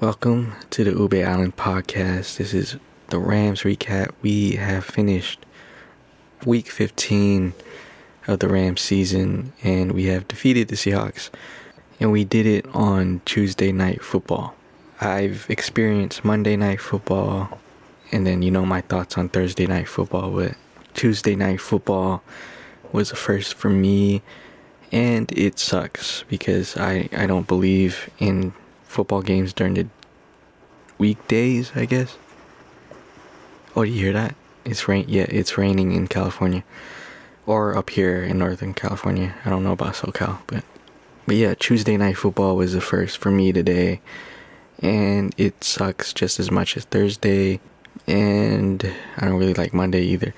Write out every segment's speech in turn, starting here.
Welcome to the Ube Island podcast. This is the Rams recap. We have finished week 15 of the Rams season and we have defeated the Seahawks. And we did it on Tuesday night football. I've experienced Monday night football and then you know my thoughts on Thursday night football, but Tuesday night football was a first for me and it sucks because I, I don't believe in football games during the weekdays, I guess. Oh, do you hear that? It's rain. Yeah, it's raining in California, or up here in Northern California. I don't know about SoCal, but but yeah, Tuesday night football was the first for me today, and it sucks just as much as Thursday, and I don't really like Monday either.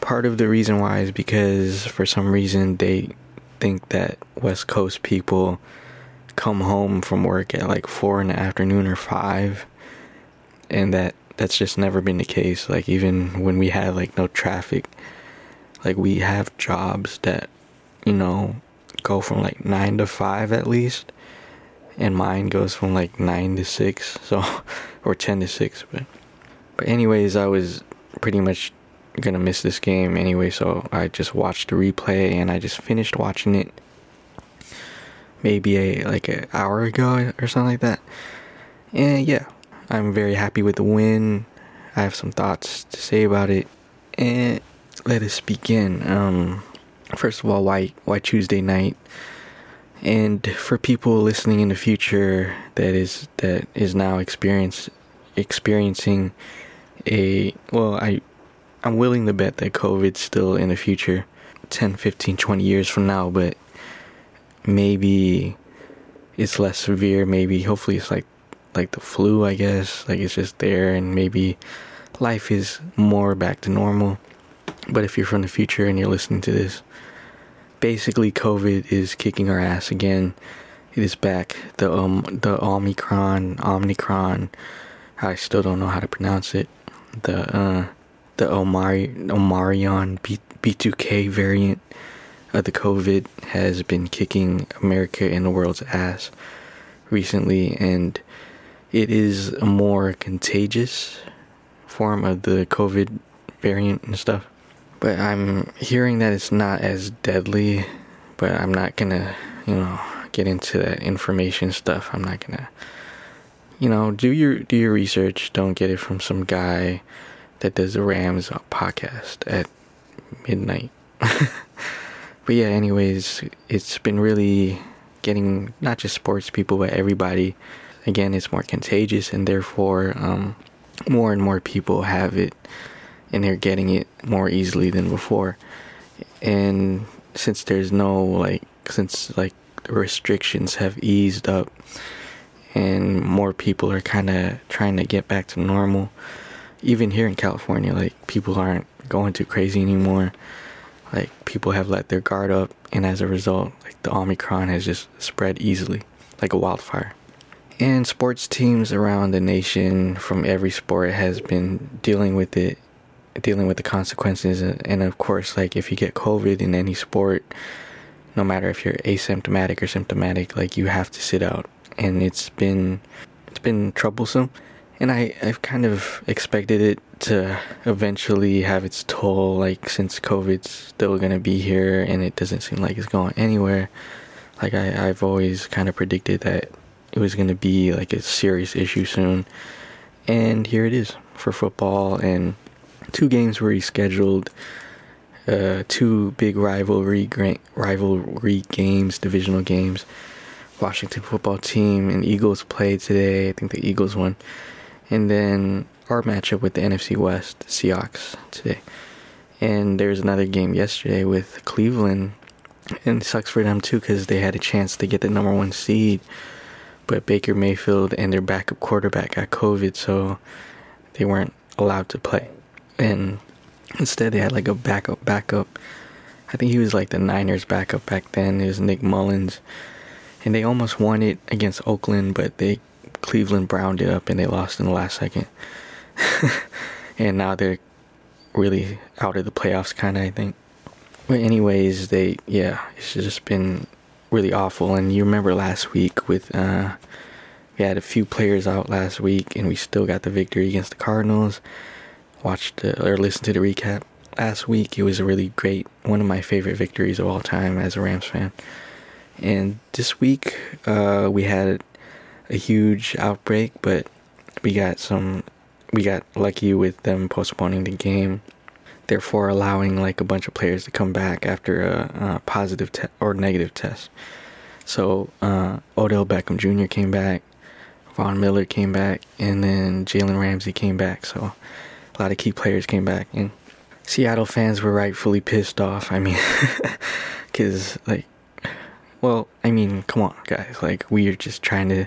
Part of the reason why is because for some reason they think that West Coast people come home from work at like four in the afternoon or five and that that's just never been the case. Like even when we had like no traffic like we have jobs that you know go from like 9 to 5 at least and mine goes from like 9 to 6 so or 10 to 6 but but anyways I was pretty much gonna miss this game anyway so I just watched the replay and I just finished watching it maybe a like an hour ago or something like that. And yeah, I'm very happy with the win. I have some thoughts to say about it, and let us begin. Um, first of all, why why Tuesday night? And for people listening in the future that is that is now experience experiencing a well, I I'm willing to bet that COVID's still in the future, 10, 15, 20 years from now, but maybe it's less severe. Maybe hopefully it's like like the flu, I guess. Like it's just there, and maybe life is more back to normal. But if you're from the future and you're listening to this, basically COVID is kicking our ass again. It is back. The um the Omicron, Omicron. I still don't know how to pronounce it. The uh the Omari Omarion B B2K variant uh, the COVID has been kicking America and the world's ass recently, and it is a more contagious form of the COVID variant and stuff. But I'm hearing that it's not as deadly, but I'm not gonna, you know, get into that information stuff. I'm not gonna, you know, do your do your research. Don't get it from some guy that does the Rams podcast at midnight. but yeah, anyways, it's been really getting not just sports people, but everybody. Again, it's more contagious, and therefore, um, more and more people have it, and they're getting it more easily than before. And since there's no like, since like restrictions have eased up, and more people are kind of trying to get back to normal, even here in California, like people aren't going too crazy anymore like people have let their guard up and as a result like the omicron has just spread easily like a wildfire. And sports teams around the nation from every sport has been dealing with it dealing with the consequences and of course like if you get covid in any sport no matter if you're asymptomatic or symptomatic like you have to sit out. And it's been it's been troublesome and I, I've kind of expected it to eventually have its toll, like since COVID's still gonna be here and it doesn't seem like it's going anywhere. Like I, I've always kind of predicted that it was gonna be like a serious issue soon. And here it is for football and two games were rescheduled. Uh, two big rivalry rivalry games, divisional games. Washington football team and Eagles played today. I think the Eagles won and then our matchup with the NFC West Seahawks today. And there's another game yesterday with Cleveland, and sucks for them too because they had a chance to get the number one seed, but Baker Mayfield and their backup quarterback got COVID, so they weren't allowed to play. And instead, they had like a backup backup. I think he was like the Niners backup back then. It was Nick Mullens. and they almost won it against Oakland, but they Cleveland browned it up and they lost in the last second. and now they're really out of the playoffs, kind of, I think. But, anyways, they, yeah, it's just been really awful. And you remember last week with uh, we had a few players out last week, and we still got the victory against the Cardinals. Watched the, or listened to the recap last week. It was a really great, one of my favorite victories of all time as a Rams fan. And this week, uh, we had a huge outbreak, but we got some, we got lucky with them postponing the game, therefore allowing like a bunch of players to come back after a, a positive te- or negative test. So uh, Odell Beckham Jr. came back, Von Miller came back, and then Jalen Ramsey came back. So a lot of key players came back, and Seattle fans were rightfully pissed off. I mean, because like, well, I mean, come on, guys. Like, we are just trying to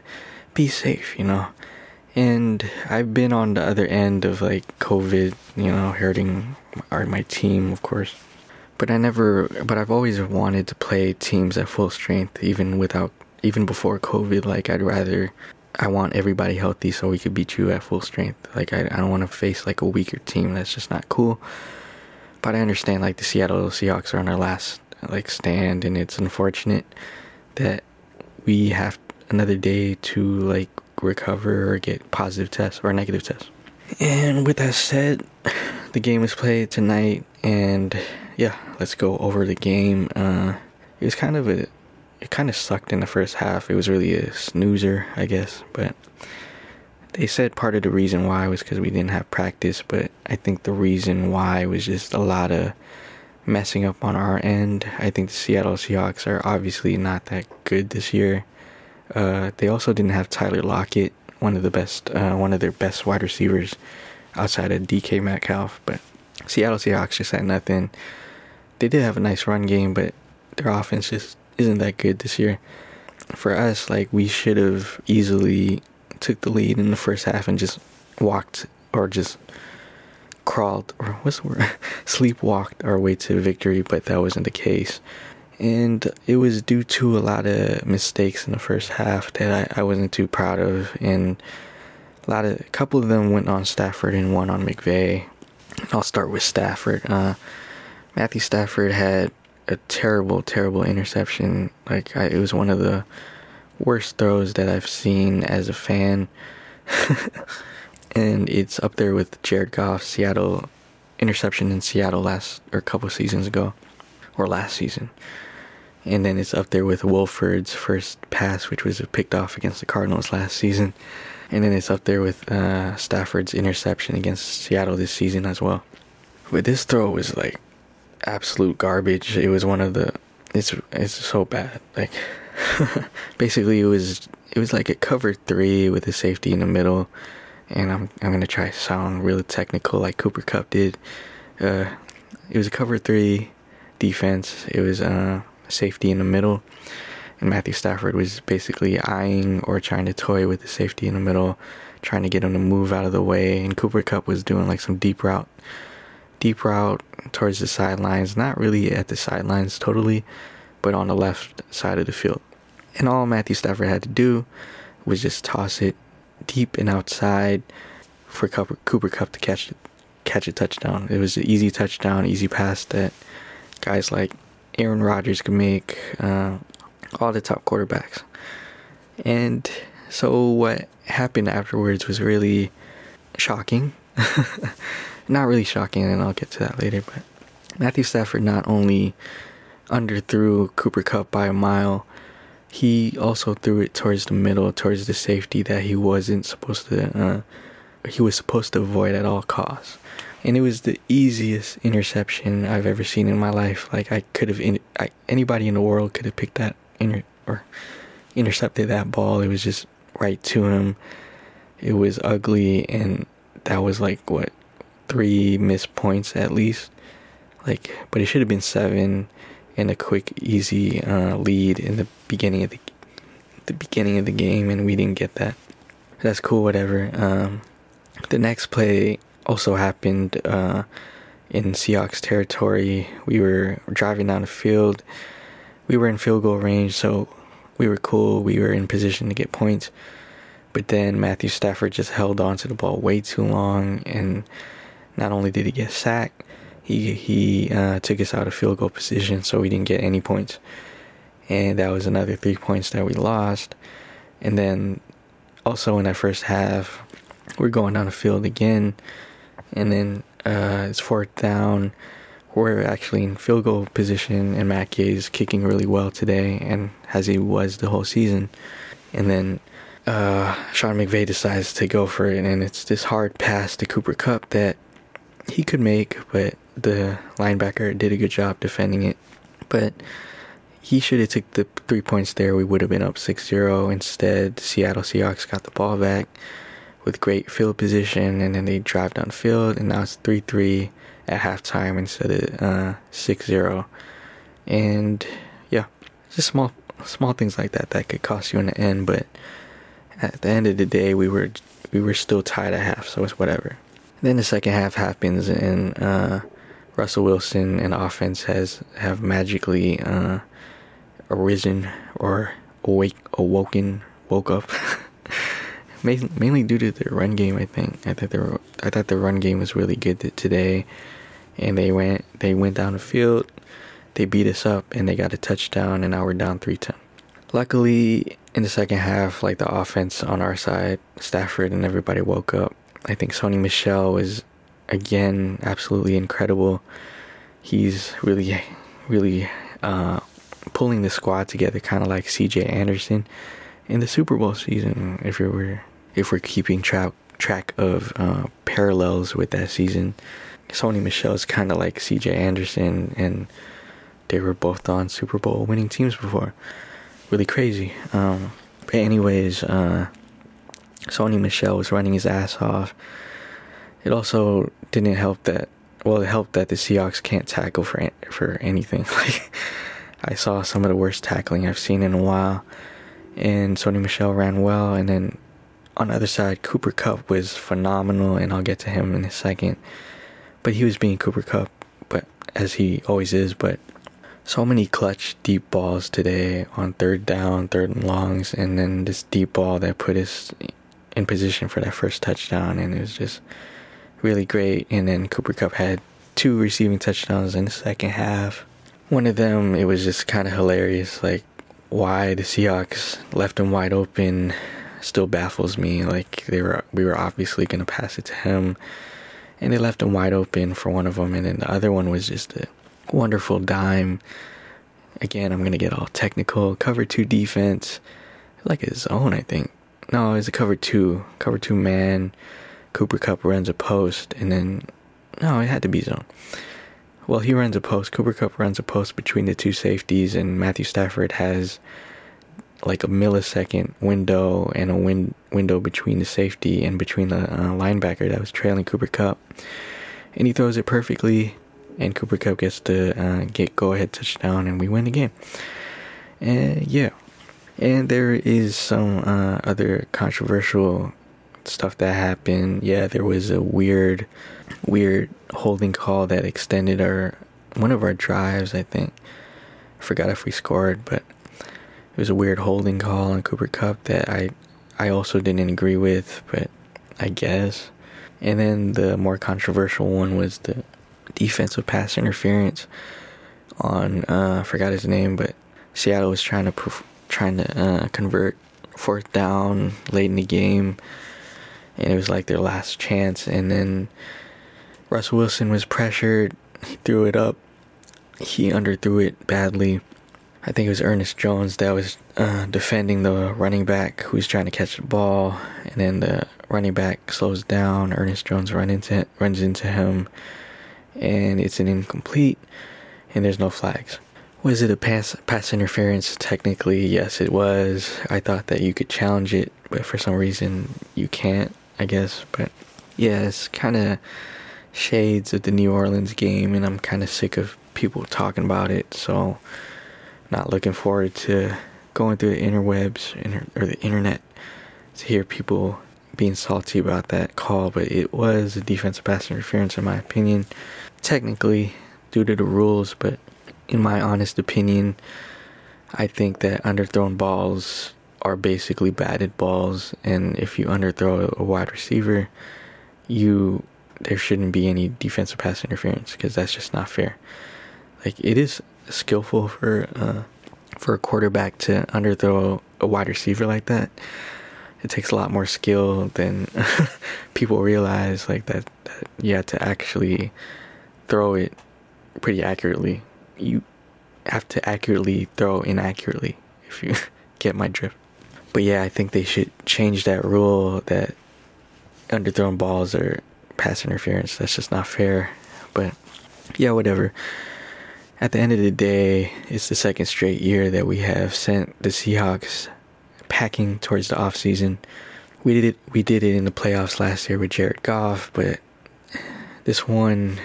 be safe, you know. And I've been on the other end of like COVID, you know, hurting our my team, of course. But I never, but I've always wanted to play teams at full strength, even without, even before COVID. Like, I'd rather I want everybody healthy so we could beat you at full strength. Like I, I don't want to face like a weaker team. That's just not cool. But I understand like the Seattle Seahawks are on their last like stand, and it's unfortunate that we have another day to like recover or get positive tests or negative tests. And with that said, the game is played tonight, and yeah, let's go over the game. Uh, it was kind of a it kind of sucked in the first half. It was really a snoozer, I guess. But they said part of the reason why was because we didn't have practice. But I think the reason why was just a lot of messing up on our end. I think the Seattle Seahawks are obviously not that good this year. Uh, they also didn't have Tyler Lockett, one of the best, uh, one of their best wide receivers outside of DK Metcalf. But Seattle Seahawks just had nothing. They did have a nice run game, but their offense just isn't that good this year. For us, like we should have easily took the lead in the first half and just walked or just crawled or what's the word sleepwalked our way to victory, but that wasn't the case. And it was due to a lot of mistakes in the first half that I, I wasn't too proud of and a lot of a couple of them went on Stafford and one on McVay. I'll start with Stafford. Uh, Matthew Stafford had a terrible, terrible interception. Like I, it was one of the worst throws that I've seen as a fan, and it's up there with Jared Goff's Seattle interception in Seattle last or a couple seasons ago, or last season. And then it's up there with Wolford's first pass, which was picked off against the Cardinals last season. And then it's up there with uh, Stafford's interception against Seattle this season as well. But this throw was like absolute garbage. It was one of the it's it's so bad. Like basically it was it was like a cover 3 with a safety in the middle and I'm I'm to try to sound really technical like Cooper Kupp did. Uh it was a cover 3 defense. It was uh safety in the middle. And Matthew Stafford was basically eyeing or trying to toy with the safety in the middle, trying to get him to move out of the way. And Cooper Kupp was doing like some deep route deep route towards the sidelines, not really at the sidelines totally, but on the left side of the field. And all Matthew Stafford had to do was just toss it deep and outside for Cooper, Cooper Kupp to catch catch a touchdown. It was an easy touchdown, easy pass that guys like Aaron Rodgers could make, uh, all the top quarterbacks. And so what happened afterwards was really shocking. not really shocking, and I'll get to that later. But Matthew Stafford not only underthrew Cooper Kupp by a mile, he also threw it towards the middle, towards the safety that he wasn't supposed to. Uh, he was supposed to avoid at all costs, and it was the easiest interception I've ever seen in my life. Like I could have, in, anybody in the world could have picked that inter, or intercepted that ball. It was just right to him. It was ugly, and that was like what three missed points at least. Like, but it should have been seven and a quick, easy uh, lead in the beginning of the the beginning of the game, and we didn't get that. That's cool, whatever. Um, the next play also happened uh, in Seahawks territory. We were driving down the field. We were in field goal range, so we were cool. We were in position to get points. But then Matthew Stafford just held on to the ball way too long, and not only did he get sacked, he he uh, took us out of field goal position, so we didn't get any points, and that was another three points that we lost. And then also in that first half, we're going down the field again, and then uh, it's fourth down. We're actually in field goal position, and Gay is kicking really well today, and as he was the whole season. And then uh, Sean McVay decides to go for it, and it's this hard pass to Cooper Kupp that he could make, but the linebacker did a good job defending it. But he should have took the three points there. We would have been up 6-0. Instead, Seattle Seahawks got the ball back with great field position, and then they drive down field, and now it's 3-3 at halftime instead of uh, 6-0. And yeah, just small small things like that that could cost you in the end, but at the end of the day, we were we were still tied at half, so it's whatever. Then the second half happens, and uh, Russell Wilson and offense has have magically uh, arisen or awake, awoken, woke up. Mainly due to the run game, I think. I thought the I thought the run game was really good today, and they went they went down the field, they beat us up, and they got a touchdown, and now we're down three ten. Luckily, in the second half, like the offense on our side, Stafford and everybody woke up. I think Sony Michel was again absolutely incredible. He's really, really uh, pulling the squad together, kind of like C.J. Anderson in the Super Bowl season. If we're if we're keeping track track of uh, parallels with that season, Sony Michel is kind of like C.J. Anderson, and they were both on Super Bowl winning teams before really crazy. Um, but anyways, uh, Sony Michel was running his ass off. It also didn't help that. Well, it helped that the Seahawks can't tackle for for anything. Like I saw some of the worst tackling I've seen in a while, and Sony Michel ran well. And then on the other side, Cooper Kupp was phenomenal, and I'll get to him in a second. But he was being Cooper Kupp, but as he always is. But so many clutch deep balls today on third down, third and longs, and then this deep ball that put us in position for that first touchdown, and it was just really great. And then Cooper Kupp had two receiving touchdowns in the second half. One of them, it was just kind of hilarious, like why the Seahawks left him wide open still baffles me. Like they were, we were obviously gonna pass it to him, and they left him wide open for one of them, and then the other one was just a wonderful dime. Again, I'm gonna get all technical. Cover two defense, like his own, I think. No, it's a cover two, cover two man. Cooper Kupp runs a post, and then no, it had to be zone. Well, he runs a post. Cooper Kupp runs a post between the two safeties, and Matthew Stafford has like a millisecond window and a win- window between the safety and between the uh, linebacker that was trailing Cooper Kupp, and he throws it perfectly and Cooper Kupp gets to uh, get go ahead touchdown, and we win the game. And yeah, and there is some uh, other controversial stuff that happened. Yeah, there was a weird, weird holding call that extended our one of our drives. I think I forgot if we scored, but it was a weird holding call on Cooper Kupp that I I also didn't agree with, but I guess. And then the more controversial one was the defensive pass interference on uh, I forgot his name, but Seattle was trying to trying to uh, convert fourth down late in the game, and it was like their last chance. And then Russell Wilson was pressured, he threw it up, he underthrew it badly. I think it was Ernest Jones that was uh, defending the running back who's trying to catch the ball, and then the running back slows down. Ernest Jones run into runs into him and it's an incomplete and there's no flags. Was it a pass pass interference? Technically, yes, it was. I thought that you could challenge it, but for some reason you can't. I guess, but yeah, it's kind of shades of the New Orleans game, and I'm kind of sick of people talking about it. So, not looking forward to going through the interwebs or the internet to hear people being salty about that call. But it was a defensive pass interference, in my opinion technically due to the rules, but in my honest opinion, I think that underthrown balls are basically batted balls, and if you underthrow a wide receiver, you there shouldn't be any defensive pass interference because that's just not fair. Like it is skillful for uh, for a quarterback to underthrow a wide receiver like that, it takes a lot more skill than people realize. Like that, that you have to actually throw it pretty accurately. You have to accurately throw inaccurately if you get my drift. But yeah, I think they should change that rule that underthrown balls are pass interference. That's just not fair. But yeah, whatever. At the end of the day, it's the second straight year that we have sent the Seahawks packing towards the off season. We did it we did it in the playoffs last year with Jared Goff, but this one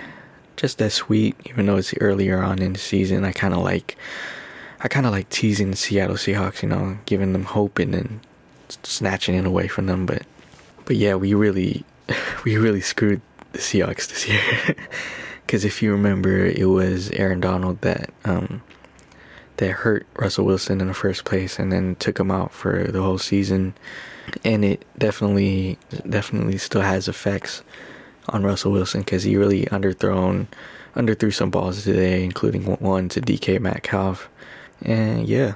just that sweet, even though it's earlier on in the season. I kinda like I kinda like teasing the Seattle Seahawks, you know, giving them hope and then snatching it away from them, but but yeah, we really we really screwed the Seahawks this year. Because if you remember, it was Aaron Donald that um, that hurt Russell Wilson in the first place, and then took him out for the whole season. And it definitely, definitely still has effects on Russell Wilson because he really underthrown, underthrew some balls today, including one to DK Metcalf. And yeah,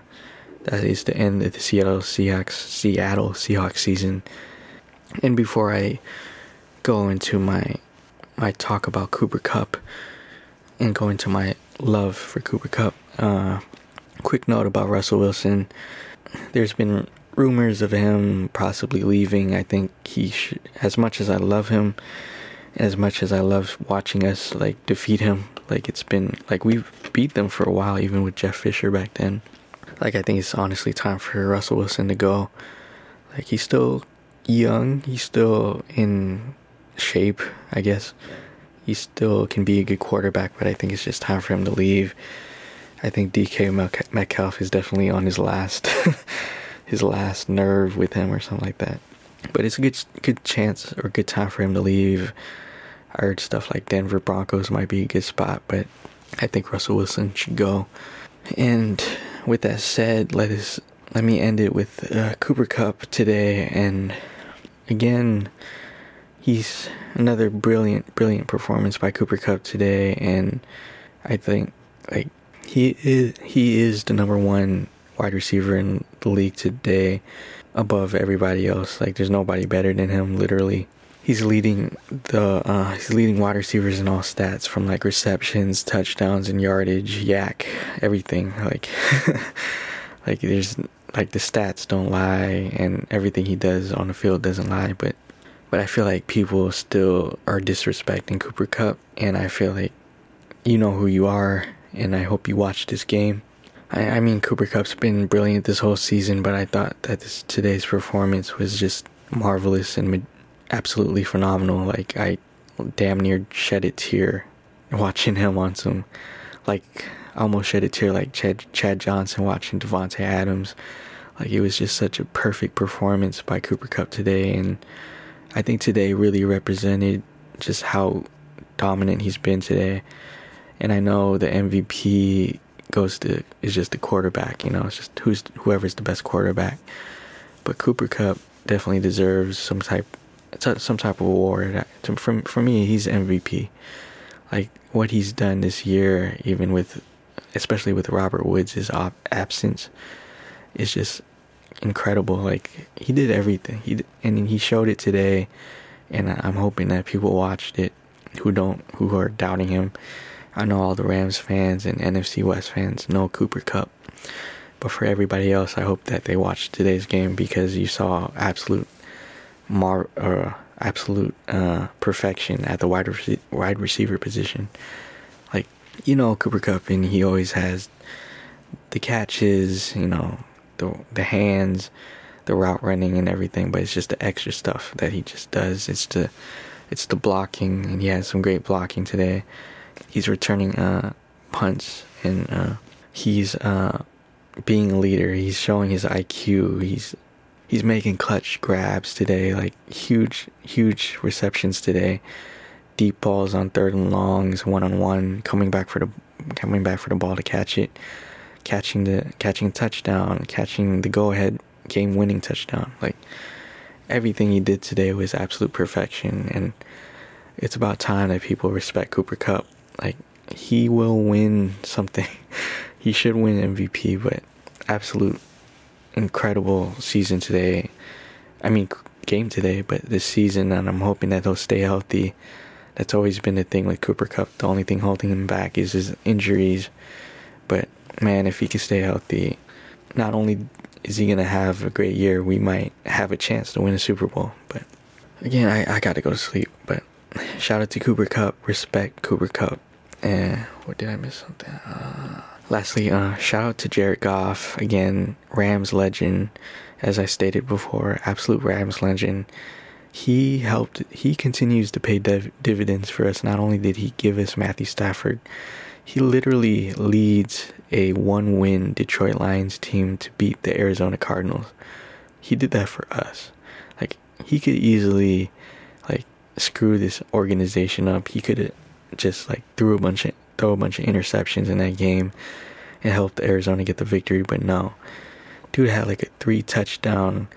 that is the end of the Seattle Seahawks Seattle Seahawks season. And before I go into my my talk about Cooper Kupp and go into my love for Cooper Kupp, uh, quick note about Russell Wilson. There's been rumors of him possibly leaving. I think he should, as much as I love him, as much as I love watching us like defeat him, like it's been like we've beat them for a while, even with Jeff Fisher back then. Like I think it's honestly time for Russell Wilson to go. Like he's still young, he's still in shape, I guess. He still can be a good quarterback, but I think it's just time for him to leave. I think DK Metcalf is definitely on his last his last nerve with him or something like that. But it's a good good chance or good time for him to leave. I heard stuff like Denver Broncos might be a good spot, but I think Russell Wilson should go. And with that said, let us let me end it with uh, Cooper Kupp today. And again, he's another brilliant, brilliant performance by Cooper Kupp today, and I think like he is he is the number one wide receiver in the league today, above everybody else. Like there's nobody better than him. Literally, he's leading the uh, he's leading wide receivers in all stats from like receptions, touchdowns, and yardage, YAC, everything. Like like there's like the stats don't lie, and everything he does on the field doesn't lie, but but I feel like people still are disrespecting Cooper Kupp, and I feel like you know who you are, and I hope you watch this game. I, I mean, Cooper Kupp's been brilliant this whole season, but I thought that this today's performance was just marvelous and absolutely phenomenal. Like I damn near shed a tear watching him on some, like almost shed a tear like Chad Chad Johnson watching Davante Adams. Like it was just such a perfect performance by Cooper Kupp today, and I think today really represented just how dominant he's been today. And I know the MVP goes to is just the quarterback, you know, it's just who's whoever's the best quarterback. But Cooper Kupp definitely deserves some type some type of award. For for me, he's MVP. Like what he's done this year, even with especially with Robert Woods' absence, is just incredible. Like he did everything. He and he showed it today, and I'm hoping that people watched it who don't who are doubting him. I know all the Rams fans and NFC West fans know Cooper Kupp, but for everybody else, I hope that they watched today's game because you saw absolute mar uh, absolute uh, perfection at the wide rec- wide receiver position. Like you know Cooper Kupp, and he always has the catches, you know, the the hands, the route running and everything, but it's just the extra stuff that he just does. It's the it's the blocking, and he has some great blocking today. He's returning uh, punts, and uh, he's uh, being a leader. He's showing his IQ. He's he's making clutch grabs today, like huge huge receptions today. Deep balls on third and longs, one on one, coming back for the coming back for the ball to catch it catching the catching touchdown, catching the go ahead game winning touchdown. Like everything he did today was absolute perfection and it's about time that people respect Cooper Kupp. Like he will win something. he should win MVP, but absolute incredible season today. I mean, game today, but this season, and I'm hoping that he'll stay healthy. That's always been the thing with Cooper Kupp. The only thing holding him back is his injuries. But man, if he can stay healthy, not only is he gonna have a great year, we might have a chance to win a Super Bowl. But again, I, I gotta go to sleep. But shout out to Cooper Kupp, Respect Cooper Kupp. And what did I miss something? Uh, lastly, uh, shout out to Jared Goff again, Rams legend. As I stated before, absolute Rams legend. He helped. He continues to pay div- dividends for us. Not only did he give us Matthew Stafford, he literally leads a one-win Detroit Lions team to beat the Arizona Cardinals. He did that for us. Like he could easily, like screw this organization up. He could just like threw a bunch of throw a bunch of interceptions in that game and helped Arizona get the victory, but no. Dude had like a three touchdown,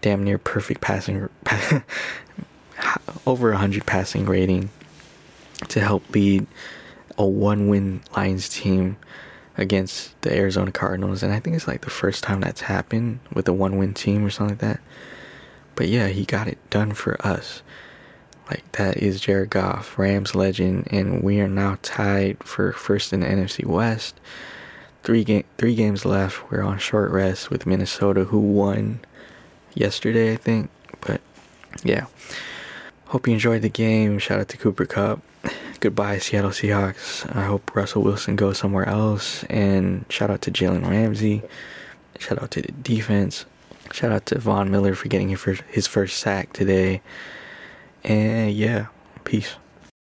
damn near perfect passing, over a hundred passing rating to help lead a one win Lions team against the Arizona Cardinals. And I think it's like the first time that's happened with a one win team or something like that. But yeah, he got it done for us. Like that is Jared Goff, Rams legend, and we are now tied for first in the NFC West. Three game, three games left. We're on short rest with Minnesota, who won yesterday, I think. But yeah, hope you enjoyed the game. Shout out to Cooper Kupp. Goodbye, Seattle Seahawks. I hope Russell Wilson goes somewhere else. And shout out to Jalen Ramsey. Shout out to the defense. Shout out to Von Miller for getting his first sack today. And yeah, peace.